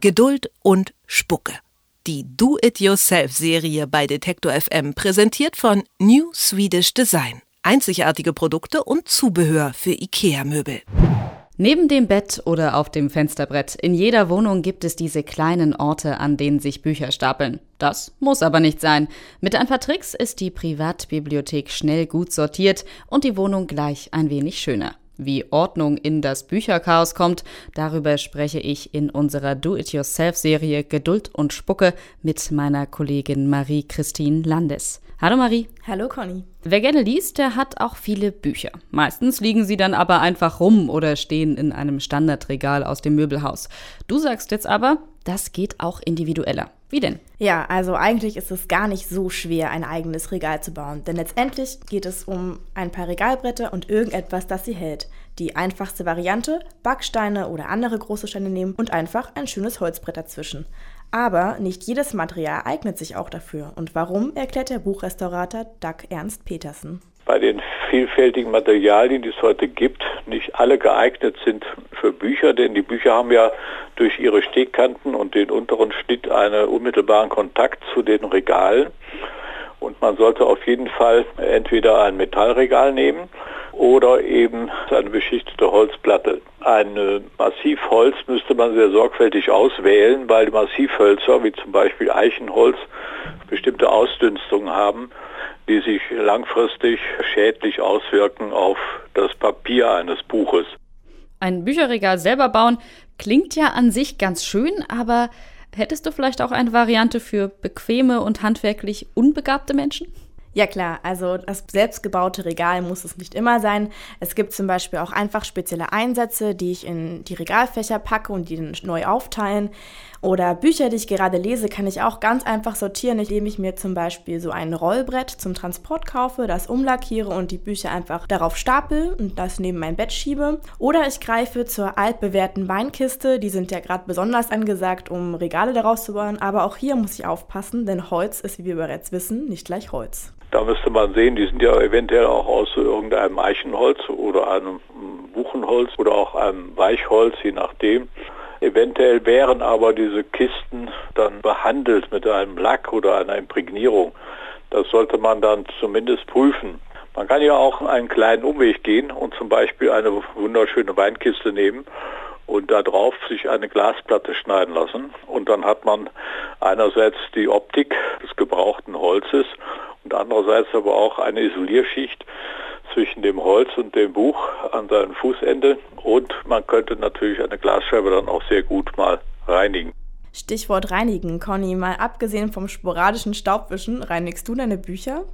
Geduld und Spucke. Die Do-It-Yourself-Serie bei Detektor FM präsentiert von New Swedish Design. Einzigartige Produkte und Zubehör für IKEA-Möbel. Neben dem Bett oder auf dem Fensterbrett, in jeder Wohnung gibt es diese kleinen Orte, an denen sich Bücher stapeln. Das muss aber nicht sein. Mit ein paar Tricks ist die Privatbibliothek schnell gut sortiert und die Wohnung gleich ein wenig schöner. Wie Ordnung in das Bücherchaos kommt, darüber spreche ich in unserer Do-It-Yourself-Serie Geduld und Spucke mit meiner Kollegin Marie-Christine Landes. Hallo Marie. Hallo Conny. Wer gerne liest, der hat auch viele Bücher. Meistens liegen sie dann aber einfach rum oder stehen in einem Standardregal aus dem Möbelhaus. Du sagst jetzt aber, das geht auch individueller. Wie denn? Ja, also eigentlich ist es gar nicht so schwer, ein eigenes Regal zu bauen, denn letztendlich geht es um ein paar Regalbretter und irgendetwas, das sie hält. Die einfachste Variante, Backsteine oder andere große Steine nehmen und einfach ein schönes Holzbrett dazwischen. Aber nicht jedes Material eignet sich auch dafür. Und warum, erklärt der Buchrestaurator Doug Ernst Petersen bei den vielfältigen Materialien, die es heute gibt, nicht alle geeignet sind für Bücher, denn die Bücher haben ja durch ihre Stegkanten und den unteren Schnitt einen unmittelbaren Kontakt zu den Regalen. Und man sollte auf jeden Fall entweder ein Metallregal nehmen oder eben eine beschichtete Holzplatte. Ein Massivholz müsste man sehr sorgfältig auswählen, weil Massivhölzer wie zum Beispiel Eichenholz bestimmte Ausdünstungen haben die sich langfristig schädlich auswirken auf das Papier eines Buches. Ein Bücherregal selber bauen klingt ja an sich ganz schön, aber hättest du vielleicht auch eine Variante für bequeme und handwerklich unbegabte Menschen? Ja klar, also das selbstgebaute Regal muss es nicht immer sein. Es gibt zum Beispiel auch einfach spezielle Einsätze, die ich in die Regalfächer packe und die dann neu aufteilen. Oder Bücher, die ich gerade lese, kann ich auch ganz einfach sortieren, indem ich mir zum Beispiel so ein Rollbrett zum Transport kaufe, das umlackiere und die Bücher einfach darauf stapel und das neben mein Bett schiebe. Oder ich greife zur altbewährten Weinkiste, die sind ja gerade besonders angesagt, um Regale daraus zu bauen. Aber auch hier muss ich aufpassen, denn Holz ist, wie wir bereits wissen, nicht gleich Holz. Da müsste man sehen, die sind ja eventuell auch aus irgendeinem Eichenholz oder einem Buchenholz oder auch einem Weichholz, je nachdem. Eventuell wären aber diese Kisten dann behandelt mit einem Lack oder einer Imprägnierung. Das sollte man dann zumindest prüfen. Man kann ja auch einen kleinen Umweg gehen und zum Beispiel eine wunderschöne Weinkiste nehmen und darauf sich eine Glasplatte schneiden lassen. Und dann hat man einerseits die Optik des gebrauchten Holzes und andererseits aber auch eine Isolierschicht zwischen dem Holz und dem Buch an seinem Fußende und man könnte natürlich eine Glasscheibe dann auch sehr gut mal reinigen. Stichwort reinigen, Conny. Mal abgesehen vom sporadischen Staubwischen, reinigst du deine Bücher?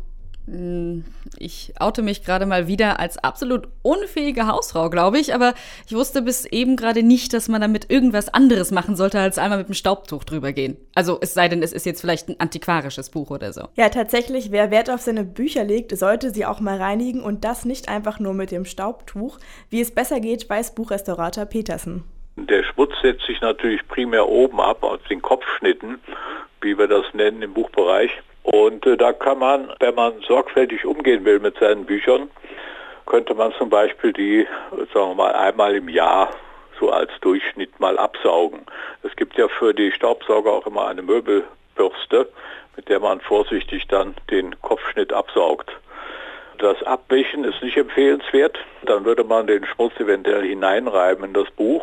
Hm, ich oute mich gerade mal wieder als absolut unfähige Hausfrau, glaube ich, aber ich wusste bis eben gerade nicht, dass man damit irgendwas anderes machen sollte, als einmal mit dem Staubtuch drüber gehen. Also es sei denn, es ist jetzt vielleicht ein antiquarisches Buch oder so. Ja, tatsächlich, wer Wert auf seine Bücher legt, sollte sie auch mal reinigen und das nicht einfach nur mit dem Staubtuch. Wie es besser geht, weiß Buchrestaurator Petersen. Der Schmutz setzt sich natürlich primär oben ab, aus den Kopfschnitten, wie wir das nennen im Buchbereich. Und äh, da kann man, wenn man sorgfältig umgehen will mit seinen Büchern, könnte man zum Beispiel die, sagen wir mal, einmal im Jahr so als Durchschnitt mal absaugen. Es gibt ja für die Staubsauger auch immer eine Möbelbürste, mit der man vorsichtig dann den Kopfschnitt absaugt. Das Abwischen ist nicht empfehlenswert. Dann würde man den Schmutz eventuell hineinreiben in das Buch.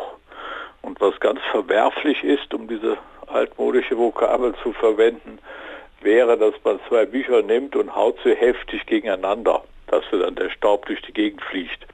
Und was ganz verwerflich ist, um diese altmodische Vokabel zu verwenden, wäre, dass man zwei Bücher nimmt und haut sie heftig gegeneinander, dass dann der Staub durch die Gegend fliegt.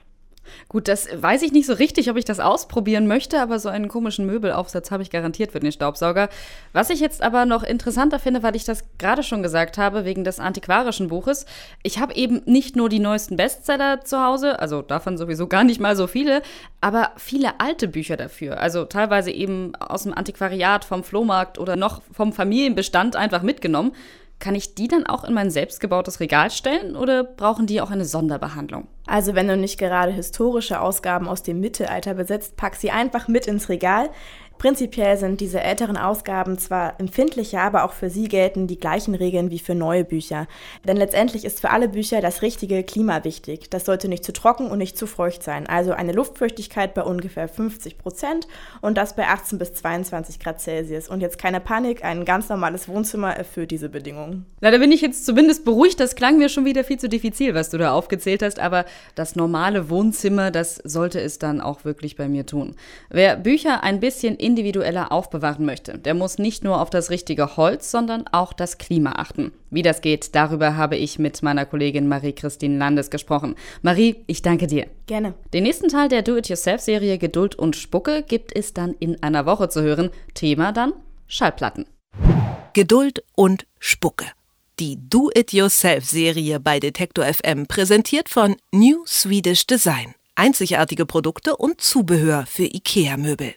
Gut, das weiß ich nicht so richtig, ob ich das ausprobieren möchte, aber so einen komischen Möbelaufsatz habe ich garantiert für den Staubsauger. Was ich jetzt aber noch interessanter finde, weil ich das gerade schon gesagt habe, wegen des antiquarischen Buches, ich habe eben nicht nur die neuesten Bestseller zu Hause, also davon sowieso gar nicht mal so viele, aber viele alte Bücher dafür. Also teilweise eben aus dem Antiquariat, vom Flohmarkt oder noch vom Familienbestand einfach mitgenommen. Kann ich die dann auch in mein selbstgebautes Regal stellen oder brauchen die auch eine Sonderbehandlung? Also wenn du nicht gerade historische Ausgaben aus dem Mittelalter besitzt, pack sie einfach mit ins Regal. Prinzipiell sind diese älteren Ausgaben zwar empfindlicher, aber auch für sie gelten die gleichen Regeln wie für neue Bücher. Denn letztendlich ist für alle Bücher das richtige Klima wichtig. Das sollte nicht zu trocken und nicht zu feucht sein. Also eine Luftfeuchtigkeit bei ungefähr 50 Prozent und das bei 18 bis 22 Grad Celsius. Und jetzt keine Panik, ein ganz normales Wohnzimmer erfüllt diese Bedingungen. Da bin ich jetzt zumindest beruhigt. Das klang mir schon wieder viel zu diffizil, was du da aufgezählt hast. Aber das normale Wohnzimmer, das sollte es dann auch wirklich bei mir tun. Wer Bücher ein bisschen individueller aufbewahren möchte, der muss nicht nur auf das richtige Holz, sondern auch das Klima achten. Wie das geht, darüber habe ich mit meiner Kollegin Marie-Christine Landes gesprochen. Marie, ich danke dir. Gerne. Den nächsten Teil der Do-It-Yourself-Serie Geduld und Spucke gibt es dann in einer Woche zu hören. Thema dann Schallplatten. Geduld und Spucke. Die Do-It-Yourself-Serie bei Detektor FM präsentiert von New Swedish Design. Einzigartige Produkte und Zubehör für IKEA-Möbel.